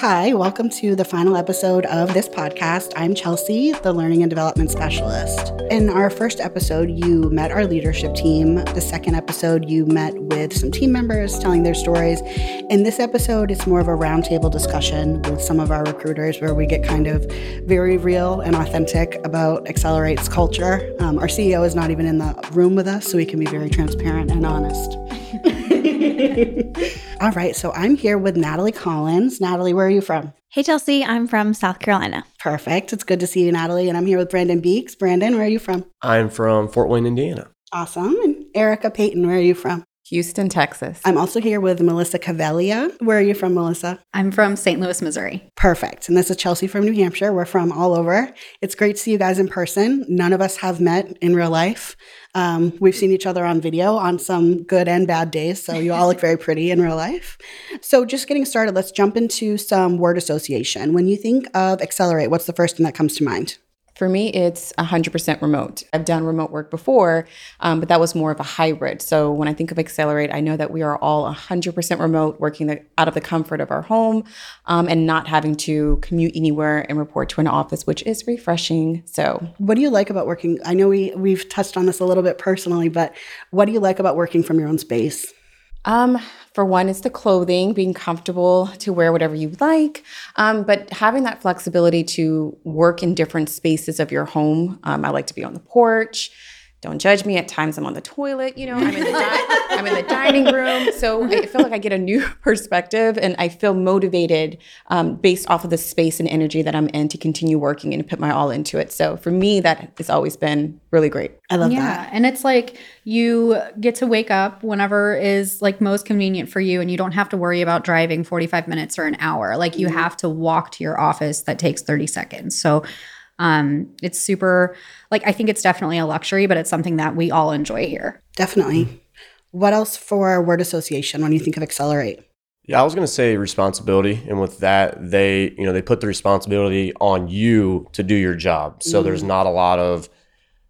Hi, welcome to the final episode of this podcast. I'm Chelsea, the Learning and Development Specialist. In our first episode, you met our leadership team. The second episode, you met with some team members telling their stories. In this episode, it's more of a roundtable discussion with some of our recruiters where we get kind of very real and authentic about Xelerate's culture. Um, our CEO is not even in the room with us, so we can be very transparent and honest. All right, so I'm here with Natalie Collins. Natalie, where are you from? Hey, Chelsea, I'm from South Carolina. Perfect. It's good to see you, Natalie. And I'm here with Brandon Beeks. Brandon, where are you from? I'm from Fort Wayne, Indiana. Awesome. And Erica Payton, where are you from? Houston, Texas. I'm also here with Melissa Cavelia. Where are you from, Melissa? I'm from St. Louis, Missouri. Perfect. And this is Chelsea from New Hampshire. We're from all over. It's great to see you guys in person. None of us have met in real life. Um, we've seen each other on video on some good and bad days. So you all look very pretty in real life. So just getting started, let's jump into some word association. When you think of Xelerate, what's the first thing that comes to mind? For me, it's 100% remote. I've done remote work before, um, but that was more of a hybrid. So when I think of Xelerate, I know that we are all 100% remote, working the, out of the comfort of our home um, and not having to commute anywhere and report to an office, which is refreshing. So, what do you like about working? I know we, we've touched on this a little bit personally, but what do you like about working from your own space? Um, for one, it's the clothing, being comfortable to wear whatever you like, um, but having that flexibility to work in different spaces of your home. Um, I like to be on the porch. Don't judge me. At times, I'm on the toilet. You know, I'm in the di- I'm in the dining room. So I feel like I get a new perspective, and I feel motivated um, based off of the space and energy that I'm in to continue working and to put my all into it. So for me, that has always been really great. I love yeah, that. Yeah. And it's like you get to wake up whenever is like most convenient for you, and you don't have to worry about driving 45 minutes or an hour. Like you have to walk to your office that takes 30 seconds. So um, it's super like I think it's definitely a luxury, but it's something that we all enjoy here. Definitely. What else for word association when you think of Xelerate? Yeah, I was going to say responsibility, and with that, they you know they put the responsibility on you to do your job. So mm. there's not a lot of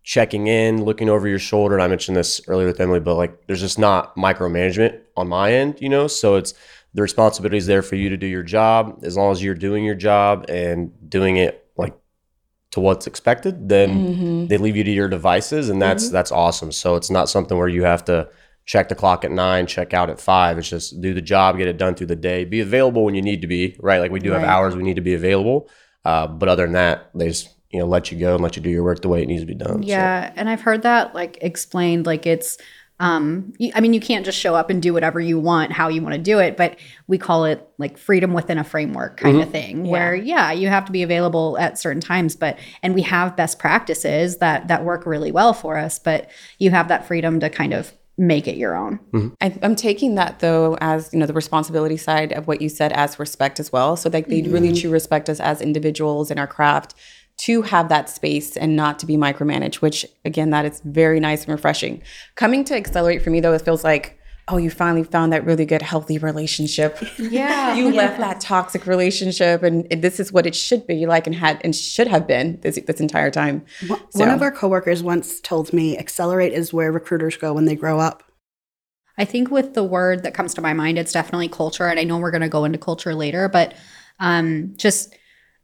checking in, looking over your shoulder. And I mentioned this earlier with Emily, but like there's just not micromanagement on my end, you know. So it's the responsibility is there for you to do your job as long as you're doing your job and doing it like to what's expected, then mm-hmm. they leave you to your devices and that's mm-hmm. that's awesome. So it's not something where you have to check the clock at nine, check out at five. It's just do the job, get it done through the day, be available when you need to be, right? Like we do right. have hours we need to be available. Uh, but other than that, they just you know let you go and let you do your work the way it needs to be done. Yeah, so. and I've heard that like explained like it's um, I mean, you can't just show up and do whatever you want, how you want to do it, but we call it like freedom within a framework kind mm-hmm. of thing, yeah. where yeah, you have to be available at certain times, but and we have best practices that that work really well for us, but you have that freedom to kind of make it your own. Mm-hmm. I, am taking that though as you know the responsibility side of what you said as respect as well, so that they mm-hmm. really truly respect us as individuals in our craft to have that space and not to be micromanaged, which again, that is very nice and refreshing. Coming to Xelerate for me though, it feels like, oh, you finally found that really good, healthy relationship. Yeah. you left that toxic relationship and this is what it should be like and had and should have been this, this entire time. One so. of our coworkers once told me Xelerate is where recruiters go when they grow up. I think with the word that comes to my mind, it's definitely culture. And I know we're going to go into culture later, but um, just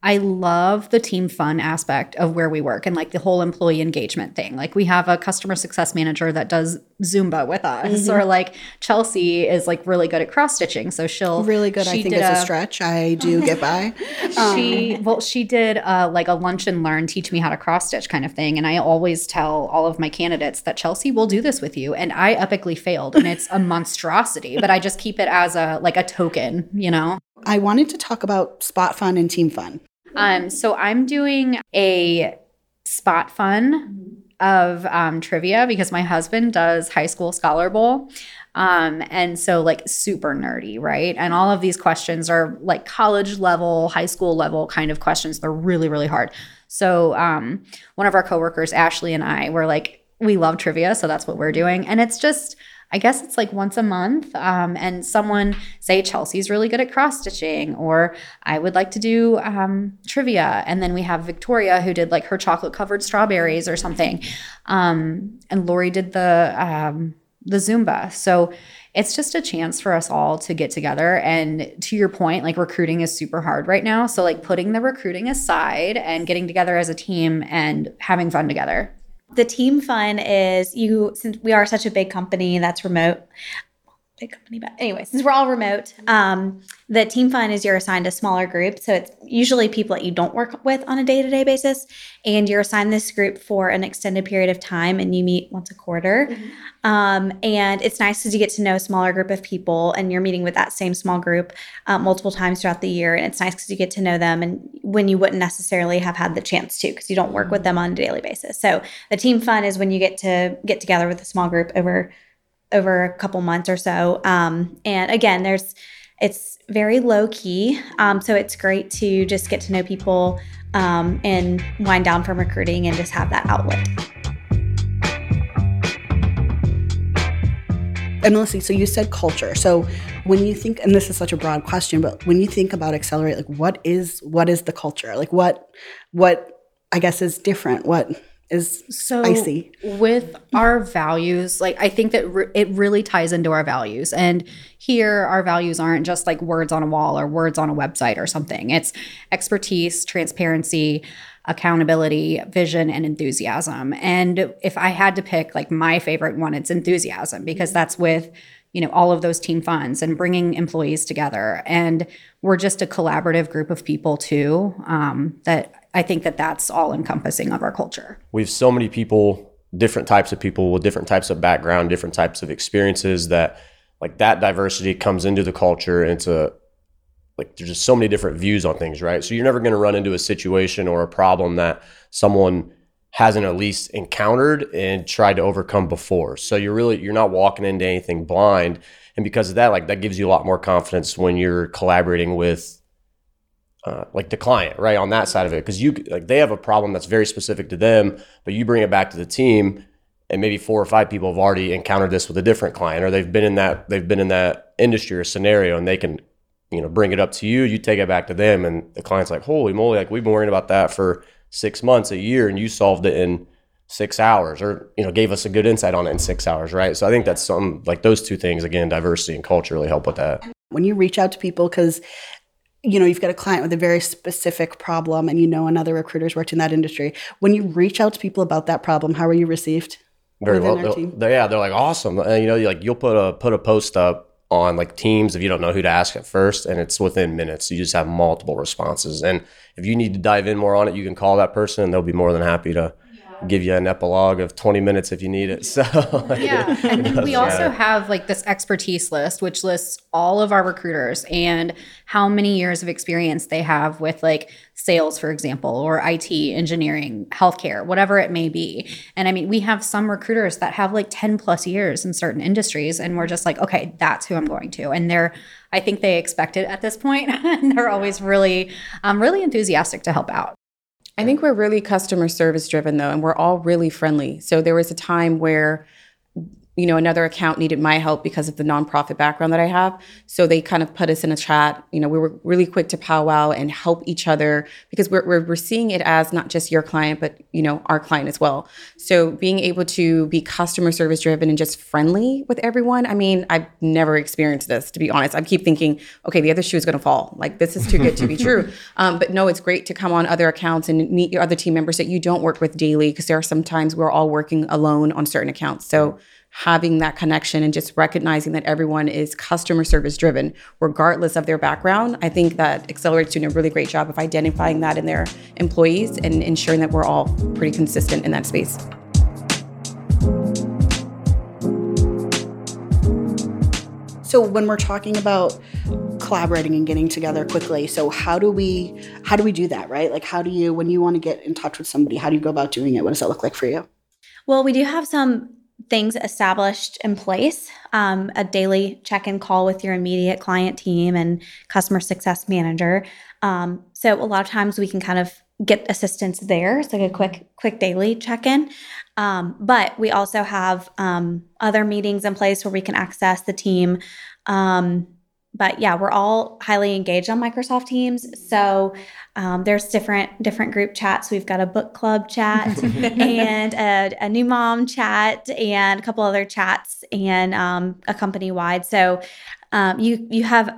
I love the team fun aspect of where we work and like the whole employee engagement thing. Like we have a customer success manager that does Zumba with us, mm-hmm. or like Chelsea is like really good at cross stitching, so she'll really good. I think it's a, a, stretch. I do get by. she um, well, she did uh, like a lunch and learn, teach me how to cross stitch kind of thing, and I always tell all of my candidates that Chelsea will do this with you, and I epically failed, and it's a monstrosity, but I just keep it as a like a token, you know. I wanted to talk about spot fun and team fun. Um, so I'm doing a spot fun of um, trivia because my husband does high school scholar bowl. Um, and so like super nerdy, right? And all of these questions are like college level, high school level kind of questions. They're really, really hard. So um, one of our coworkers, Ashley, and I were like, we love trivia, so that's what we're doing. And it's just I guess it's like once a month. Um, and someone say Chelsea's really good at cross stitching, or I would like to do um, trivia. And then we have Victoria who did like her chocolate covered strawberries or something. Um, and Lori did the um, the Zumba. So it's just a chance for us all to get together. And to your point, like recruiting is super hard right now. So, like putting the recruiting aside and getting together as a team and having fun together. The team fun is you, since we are such a big company that's remote, big company, but anyway, since we're all remote, um, the team fun is you're assigned a smaller group. So it's usually people that you don't work with on a day to day basis. And you're assigned this group for an extended period of time and you meet once a quarter. Mm-hmm. Um, and it's nice because you get to know a smaller group of people and you're meeting with that same small group uh, multiple times throughout the year. And it's nice because you get to know them and when you wouldn't necessarily have had the chance to because you don't work with them on a daily basis. So the team fun is when you get to get together with a small group over over a couple months or so. Um, and again, there's it's very low key, um, so it's great to just get to know people um, and wind down from recruiting and just have that outlet. And Melissa, so you said culture. So when you think, and this is such a broad question, but when you think about Xelerate, like what is what is the culture? Like what what I guess is different? What is so icy. With our values, like I think that re- it really ties into our values. And here, our values aren't just like words on a wall or words on a website or something. It's expertise, transparency, accountability, vision, and enthusiasm. And if I had to pick like my favorite one, it's enthusiasm because that's with you know all of those team funds and bringing employees together and we're just a collaborative group of people too um, that I think that that's all encompassing of our culture. We have so many people, different types of people with different types of background, different types of experiences that like that diversity comes into the culture into like there's just so many different views on things, right? So you're never going to run into a situation or a problem that someone hasn't at least encountered and tried to overcome before. So you're really you're not walking into anything blind and because of that like that gives you a lot more confidence when you're collaborating with uh, like the client, right, on that side of it, because you like they have a problem that's very specific to them, but you bring it back to the team, and maybe four or five people have already encountered this with a different client, or they've been in that they've been in that industry or scenario, and they can, you know, bring it up to you. You take it back to them, and the client's like, "Holy moly! Like we've been worrying about that for six months, a year, and you solved it in." six hours or you know gave us a good insight on it in six hours right so i think that's some like those two things again diversity and culture really help with that when you reach out to people because you know you've got a client with a very specific problem and you know another recruiter's worked in that industry. When you reach out to people about that problem how are you received very well. they're, yeah they're like awesome. And you know like you'll put a put a post up on like teams if you don't know who to ask at first and it's within minutes. You just have multiple responses. And if you need to dive in more on it you can call that person and they'll be more than happy to give you an epilogue of 20 minutes if you need it. So yeah, and we also have like this expertise list, which lists all of our recruiters and how many years of experience they have with like sales, for example, or IT, engineering, healthcare, whatever it may be. And I mean, we have some recruiters that have like 10 plus years in certain industries, and we're just like, okay, that's who I'm going to. And they're, I think they expect it at this point, and they're always really, um, really enthusiastic to help out. I think we're really customer service driven though, and we're all really friendly. So there was a time where you know, another account needed my help because of the nonprofit background that I have. So they kind of put us in a chat. You know, we were really quick to powwow and help each other because we're, we're, we're seeing it as not just your client, but, you know, our client as well. So being able to be customer service driven and just friendly with everyone. I mean, I've never experienced this, to be honest. I keep thinking, okay, the other shoe is going to fall. Like, this is too good to be true. Um, but no, it's great to come on other accounts and meet your other team members that you don't work with daily because there are some times we're all working alone on certain accounts. So, having that connection and just recognizing that everyone is customer service driven, regardless of their background. I think that Xelerate's doing a really great job of identifying that in their employees and ensuring that we're all pretty consistent in that space. So when we're talking about collaborating and getting together quickly, so how do we how do we do that, right? Like how do you when you want to get in touch with somebody, how do you go about doing it? What does that look like for you? Well, we do have some things established in place um, a daily check in call with your immediate client team and customer success manager. Um, so a lot of times we can kind of get assistance there. It's like a quick, quick daily check in. Um, but we also have um, other meetings in place where we can access the team um, but yeah, we're all highly engaged on Microsoft Teams. So um, there's different different group chats. We've got a book club chat and a, a, new mom chat and a couple other chats and um, a company wide. So um, you you have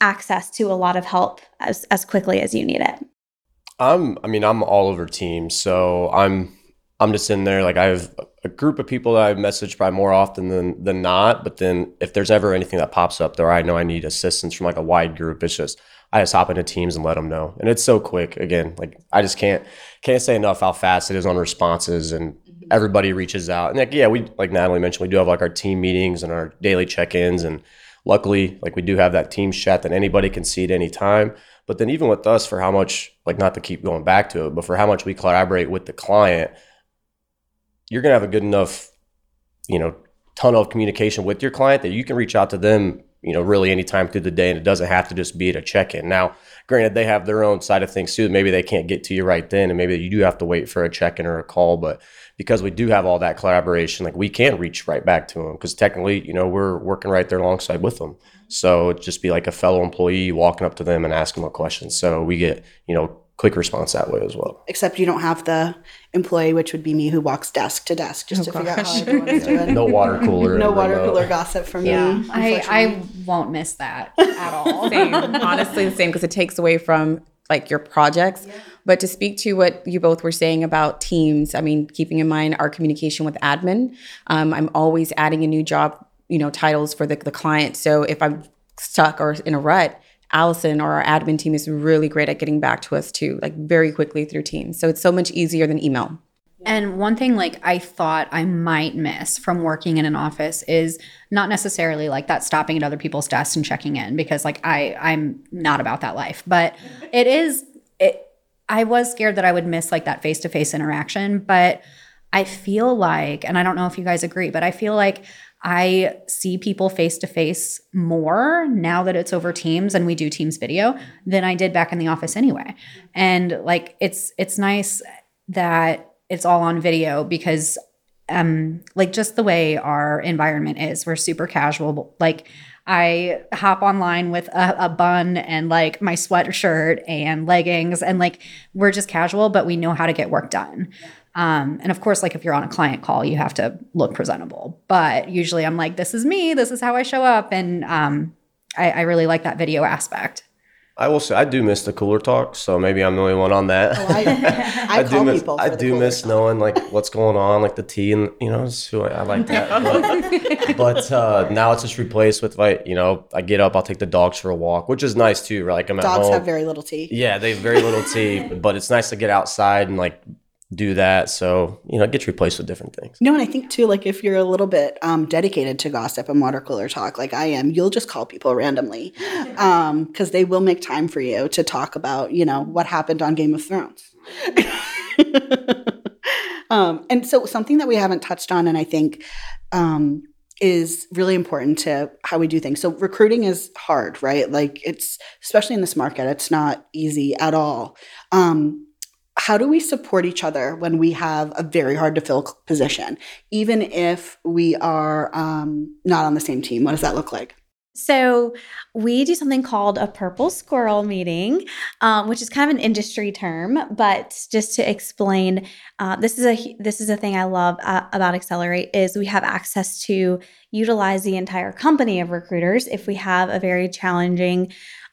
access to a lot of help as as quickly as you need it. I'm I mean I'm all over Teams, so I'm I'm just in there like I have a group of people that I message probably more often than than not. But then if there's ever anything that pops up there, I know I need assistance from like a wide group. It's just I just hop into Teams and let them know, and it's so quick. Again, like I just can't can't say enough how fast it is on responses, and mm-hmm. everybody reaches out. And like yeah, we like Natalie mentioned, we do have like our team meetings and our daily check ins, and luckily like we do have that Teams chat that anybody can see at any time. But then even with us, for how much like not to keep going back to it, but for how much we collaborate with the client you're going to have a good enough, you know, tunnel of communication with your client that you can reach out to them, you know, really anytime through the day. And it doesn't have to just be at a check in. Now, granted, they have their own side of things too. Maybe they can't get to you right then. And maybe you do have to wait for a check in or a call. But because we do have all that collaboration, like we can reach right back to them because technically, you know, we're working right there alongside with them. So it'd just be like a fellow employee walking up to them and asking them a question. So we get, you know, quick response that way as well. Except you don't have the employee, which would be me, who walks desk to desk just oh, to gosh. figure out how everyone's doing. No water cooler. no water remote. cooler gossip from yeah. me. I, I won't miss that at all. same. Honestly, the same because it takes away from like your projects. Yeah. But to speak to what you both were saying about teams, I mean, keeping in mind our communication with admin, um, I'm always adding a new job, you know, titles for the, the client. So if I'm stuck or in a rut, Allison or our admin team is really great at getting back to us too, like very quickly through Teams. So it's so much easier than email. And one thing like I thought I might miss from working in an office is not necessarily like that stopping at other people's desks and checking in because like I I'm not about that life. But it is it I was scared that I would miss like that face-to-face interaction, but I feel like and I don't know if you guys agree, but I feel like I see people face to face more now that it's over Teams and we do Teams video than I did back in the office anyway. And like it's it's nice that it's all on video because um like just the way our environment is, we're super casual. Like I hop online with a, a, bun and like my sweatshirt and leggings, and like we're just casual, but we know how to get work done. Um, and of course, like if you're on a client call, you have to look presentable. But usually I'm like, this is me, this is how I show up. And um, I, I really like that video aspect. I will say I do miss the cooler talk, so maybe I'm the only one on that. Oh, I, I, I do miss I do miss talk. knowing like what's going on, like the tea and you know, who I, I, like that. But, but uh, now it's just replaced with like you know, I get up, I'll take the dogs for a walk, which is nice too. Right? Like I'm at home. dogs have very little tea. Yeah, they have very little tea, but it's nice to get outside and like do that. So, you know, it gets replaced with different things. No, and I think too, like if you're a little bit um, dedicated to gossip and water cooler talk, like I am, you'll just call people randomly because um, they will make time for you to talk about, you know, what happened on Game of Thrones. um, and so, something that we haven't touched on, and I think um, is really important to how we do things. So recruiting is hard, right? Like it's especially in this market, it's not easy at all. Um, how do we support each other when we have a very hard to fill position, even if we are um, not on the same team? What does that look like? So we do something called a purple squirrel meeting, um, which is kind of an industry term, but just to explain, uh, this is a this is a thing I love uh, about Xelerate is we have access to utilize the entire company of recruiters if we have a very challenging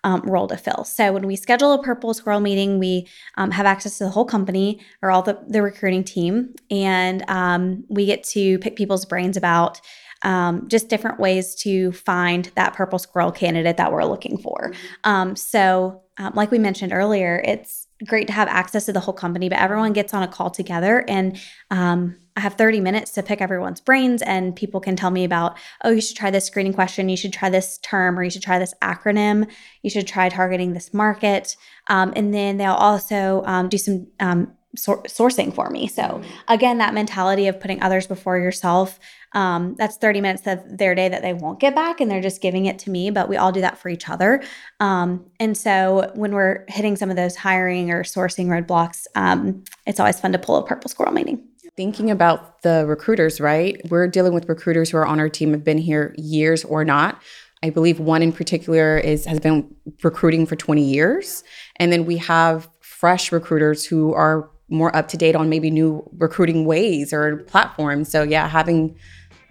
um, role to fill. So when we schedule a Purple Squirrel meeting, we um, have access to the whole company or all the, the recruiting team, and um, we get to pick people's brains about um, just different ways to find that purple squirrel candidate that we're looking for. Um, so, um, like we mentioned earlier, it's great to have access to the whole company, but everyone gets on a call together and um, I have 30 minutes to pick everyone's brains and people can tell me about, oh, you should try this screening question, you should try this term, or you should try this acronym, you should try targeting this market. Um, and then they'll also um, do some um, sor- sourcing for me. So mm-hmm. again, that mentality of putting others before yourself, um, that's 30 minutes of their day that they won't get back and they're just giving it to me, but we all do that for each other. Um, and so when we're hitting some of those hiring or sourcing roadblocks, um, it's always fun to pull a purple squirrel meeting. Thinking about the recruiters, right? We're dealing with recruiters who are on our team, have been here years or not. I believe one in particular is has been recruiting for 20 years. And then we have fresh recruiters who are more up to date on maybe new recruiting ways or platforms. So yeah, having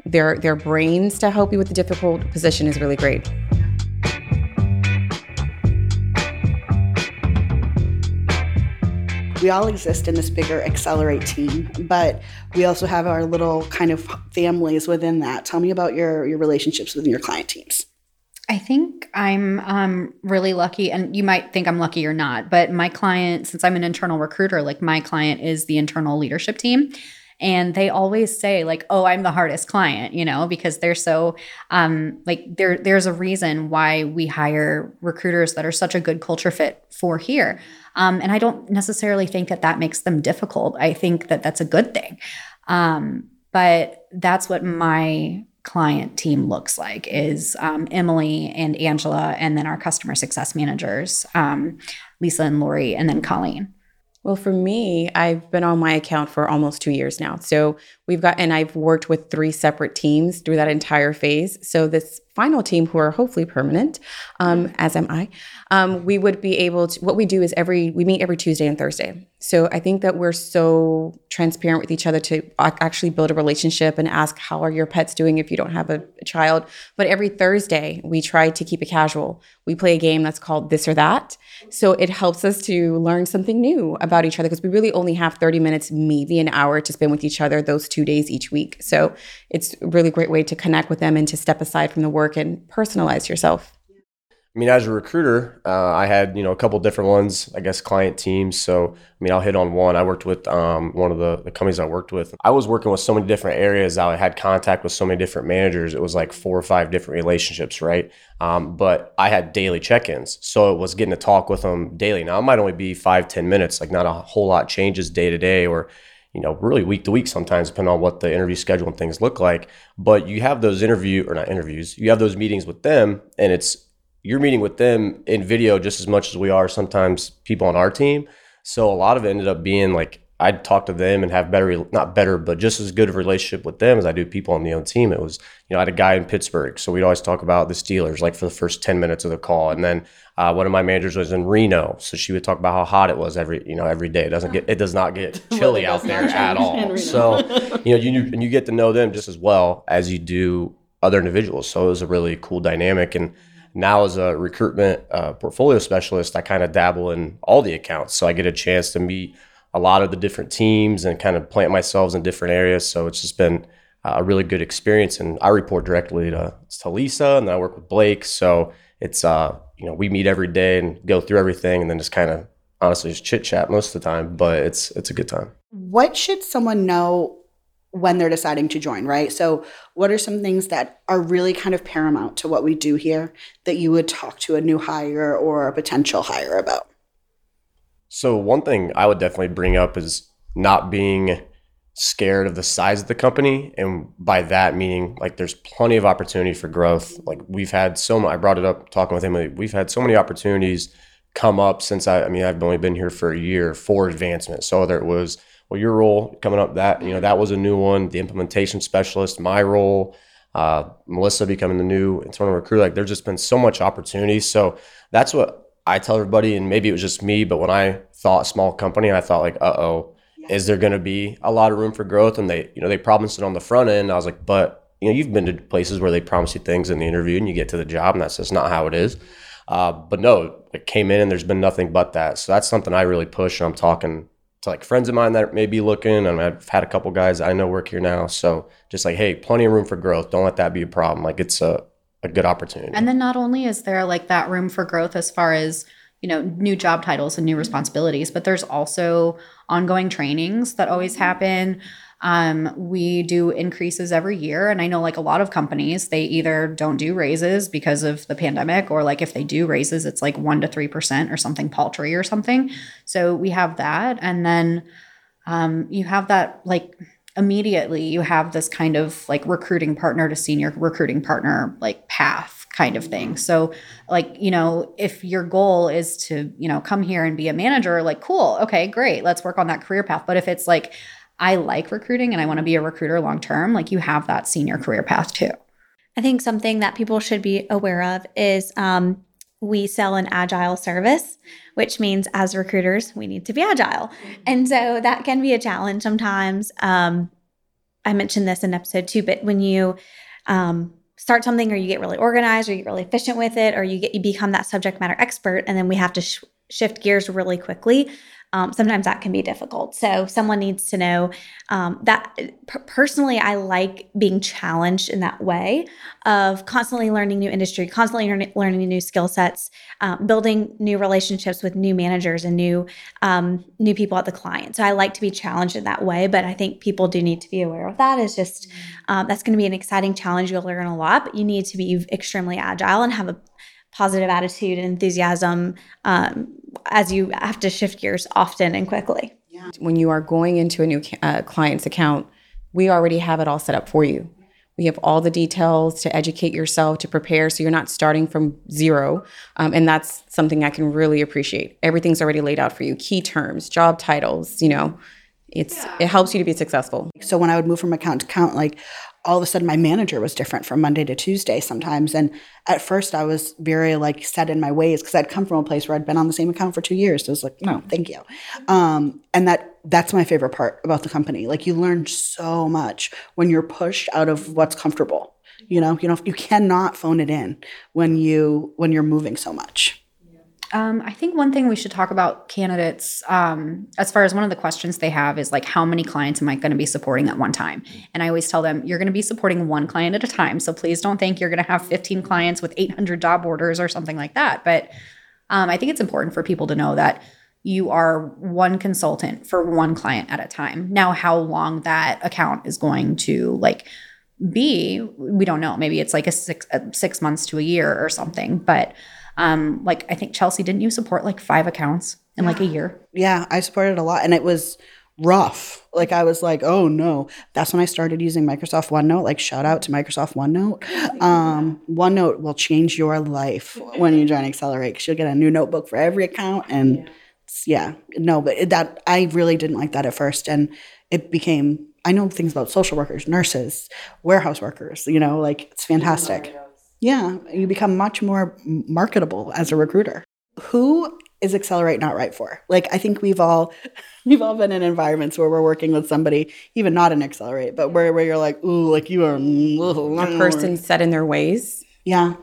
their their brains to help you with the difficult position is really great. We all exist in this bigger Xelerate team but we also have our little kind of families within that tell me about your your relationships within your client teams I think I'm um, really lucky, and you might think I'm lucky or not, but my client, since I'm an internal recruiter, like my client is the internal leadership team. And they always say, like, oh, I'm the hardest client, you know, because they're so um like there there's a reason why we hire recruiters that are such a good culture fit for here. Um, and I don't necessarily think that that makes them difficult. I think that that's a good thing. Um, but that's what my client team looks like is um, Emily and Angela, and then our customer success managers, um, Lisa and Lori, and then Colleen. Well, for me, I've been on my account for almost two years now. So we've got, and I've worked with three separate teams through that entire phase. So this final team, who are hopefully permanent, um, as am I, um, we would be able to. What we do is every we meet every Tuesday and Thursday. So I think that we're so transparent with each other to actually build a relationship and ask how are your pets doing if you don't have a, a child. But every Thursday we try to keep it casual. We play a game that's called this or that. So it helps us to learn something new about each other because we really only have 30 minutes, maybe an hour to spend with each other those two days each week. So it's a really great way to connect with them and to step aside from the work and personalize yourself. I mean, as a recruiter, uh, I had you know a couple different ones, I guess client teams. So I mean, I'll hit on one. I worked with um, one of the, the companies I worked with. I was working with so many different areas. I had contact with so many different managers. It was like four or five different relationships, right? Um, but I had daily check-ins, so it was getting to talk with them daily. Now it might only be five, ten minutes. Like not a whole lot changes day to day, or you know, really week to week sometimes, depending on what the interview schedule and things look like. But you have those interview or not interviews, you have those meetings with them, and it's you're meeting with them in video just as much as we are sometimes people on our team. So a lot of it ended up being like I'd talk to them and have better, not better, but just as good of a relationship with them as I do people on the own team. It was, you know, I had a guy in Pittsburgh, so we'd always talk about the Steelers like for the first ten minutes of the call, and then uh, one of my managers was in Reno, so she would talk about how hot it was every, you know, every day. It doesn't get, it does not get chilly out there at all. So, you know, you and you get to know them just as well as you do other individuals. So it was a really cool dynamic and now as a recruitment uh, portfolio specialist i kind of dabble in all the accounts so i get a chance to meet a lot of the different teams and kind of plant myself in different areas so it's just been a really good experience and i report directly to, to lisa and then i work with blake so it's uh you know we meet every day and go through everything and then just kind of honestly just chit chat most of the time but it's it's a good time what should someone know when they're deciding to join, right? So, what are some things that are really kind of paramount to what we do here that you would talk to a new hire or a potential hire about? So, one thing I would definitely bring up is not being scared of the size of the company. And by that, meaning like there's plenty of opportunity for growth. Like, we've had so much, I brought it up talking with Emily, we've had so many opportunities come up since I, I mean, I've only been here for a year for advancement. So, whether it was well, your role coming up that you know that was a new one. The implementation specialist, my role, uh, Melissa becoming the new internal recruiter. Like there's just been so much opportunity. So that's what I tell everybody. And maybe it was just me, but when I thought small company, I thought like, uh oh, is there going to be a lot of room for growth? And they, you know, they promised it on the front end. I was like, but you know, you've been to places where they promise you things in the interview, and you get to the job, and that's just not how it is. Uh, but no, it came in, and there's been nothing but that. So that's something I really push. And I'm talking to like friends of mine that may be looking, and I've had a couple guys I know work here now. So just like, hey, plenty of room for growth. Don't let that be a problem. Like it's a, a good opportunity. And then not only is there like that room for growth as far as you know new job titles and new responsibilities, but there's also ongoing trainings that always happen. Um, we do increases every year. And I know like a lot of companies, they either don't do raises because of the pandemic, or like if they do raises, it's like one to 3% or something paltry or something. So we have that. And then um, you have that like immediately you have this kind of like recruiting partner to senior recruiting partner like path kind of thing. So like, you know, if your goal is to, you know, come here and be a manager, like cool, okay, great. Let's work on that career path. But if it's like I like recruiting and I want to be a recruiter long term, like you have that senior career path too. I think something that people should be aware of is um, we sell an agile service, which means as recruiters, we need to be agile. And so that can be a challenge sometimes. Um, I mentioned this in episode two, but when you um, start something or you get really organized or you get really efficient with it or you get you become that subject matter expert and then we have to sh- shift gears really quickly um, sometimes that can be difficult. So someone needs to know um, that personally, I like being challenged in that way of constantly learning new industry, constantly learning, learning new skill sets, um, building new relationships with new managers and new um, new people at the client. So I like to be challenged in that way, but I think people do need to be aware of that. Is just um, that's going to be an exciting challenge. You'll learn a lot, but you need to be extremely agile and have a positive attitude and enthusiasm um, as you have to shift gears often and quickly. Yeah. When you are going into a new uh, client's account, we already have it all set up for you. We have all the details to educate yourself, to prepare, so you're not starting from zero. Um, and that's something I can really appreciate. Everything's already laid out for you key terms, job titles, you know, it's yeah. it helps you to be successful. So when I would move from account to account, like all of a sudden my manager was different from Monday to Tuesday sometimes. And at first I was very like set in my ways because I'd come from a place where I'd been on the same account for two years. So it was like, no, thank you. Um, and that that's my favorite part about the company. Like you learn so much when you're pushed out of what's comfortable. You know, you know, you cannot phone it in when you when you're moving so much. Um, I think one thing we should talk about candidates, um, as far as one of the questions they have is like, how many clients am I going to be supporting at one time? And I always tell them, you're going to be supporting one client at a time. So please don't think you're going to have 15 clients with 800 job orders or something like that. But um, I think it's important for people to know that you are one consultant for one client at a time. Now, how long that account is going to like be, we don't know. Maybe it's like a six, a six months to a year or something. But um, like I think Chelsea, didn't you support like five accounts in yeah. like a year? Yeah, I supported a lot, and it was rough. Like I was like, oh no. That's when I started using Microsoft OneNote. Like shout out to Microsoft OneNote. Um, OneNote will change your life when you join Xelerate because you'll get a new notebook for every account. And yeah, yeah no, but that I really didn't like that at first, and it became. I know things about social workers, nurses, warehouse workers. You know, like it's fantastic. Yeah, you become much more marketable as a recruiter. Who is Xelerate not right for? Like I think we've all we've all been in environments where we're working with somebody, even not in Xelerate, but where, where you're like, ooh, like you are a person set in their ways. Yeah.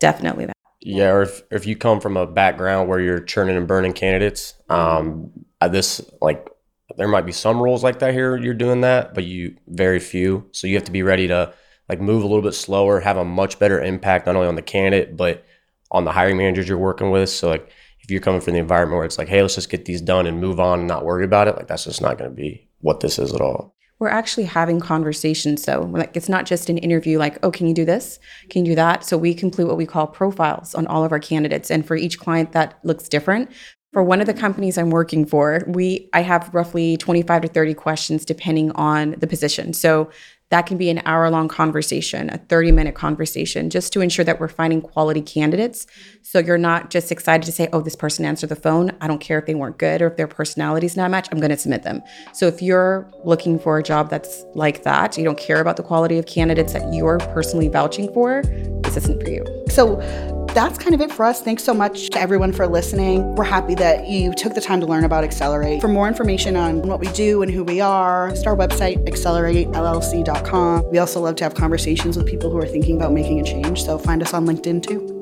Definitely that. Yeah, or if, if you come from a background where you're churning and burning candidates, um, this like there might be some roles like that here. You're doing that, but you very few. So you have to be ready to like move a little bit slower, have a much better impact not only on the candidate but on the hiring managers you're working with. So like if you're coming from the environment where it's like, hey, let's just get these done and move on and not worry about it, like that's just not going to be what this is at all. We're actually having conversations though. Like it's not just an interview like, oh, can you do this? Can you do that? So we complete what we call profiles on all of our candidates. And for each client that looks different. For one of the companies I'm working for, we I have roughly 25 to 30 questions depending on the position. So that can be an hour long conversation, a 30 minute conversation, just to ensure that we're finding quality candidates. So you're not just excited to say, oh, this person answered the phone. I don't care if they weren't good or if their personality's not match. I'm going to submit them. So if you're looking for a job that's like that, you don't care about the quality of candidates that you're personally vouching for, this isn't for you. So that's kind of it for us. Thanks so much to everyone for listening. We're happy that you took the time to learn about Xelerate. For more information on what we do and who we are, visit our website, xeleratellc.com. We also love to have conversations with people who are thinking about making a change, so find us on LinkedIn too.